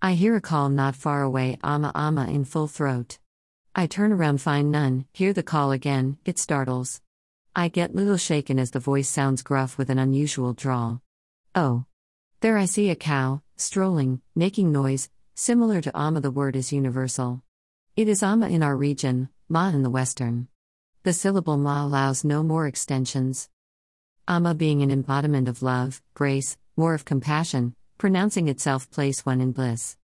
I hear a call not far away, ama ama in full throat. I turn around, find none, hear the call again, it startles. I get little shaken as the voice sounds gruff with an unusual drawl. Oh. There I see a cow, strolling, making noise, similar to ama the word is universal. It is ama in our region, Ma in the Western. The syllable Ma allows no more extensions. Ama being an embodiment of love, grace, more of compassion, pronouncing itself place one in bliss.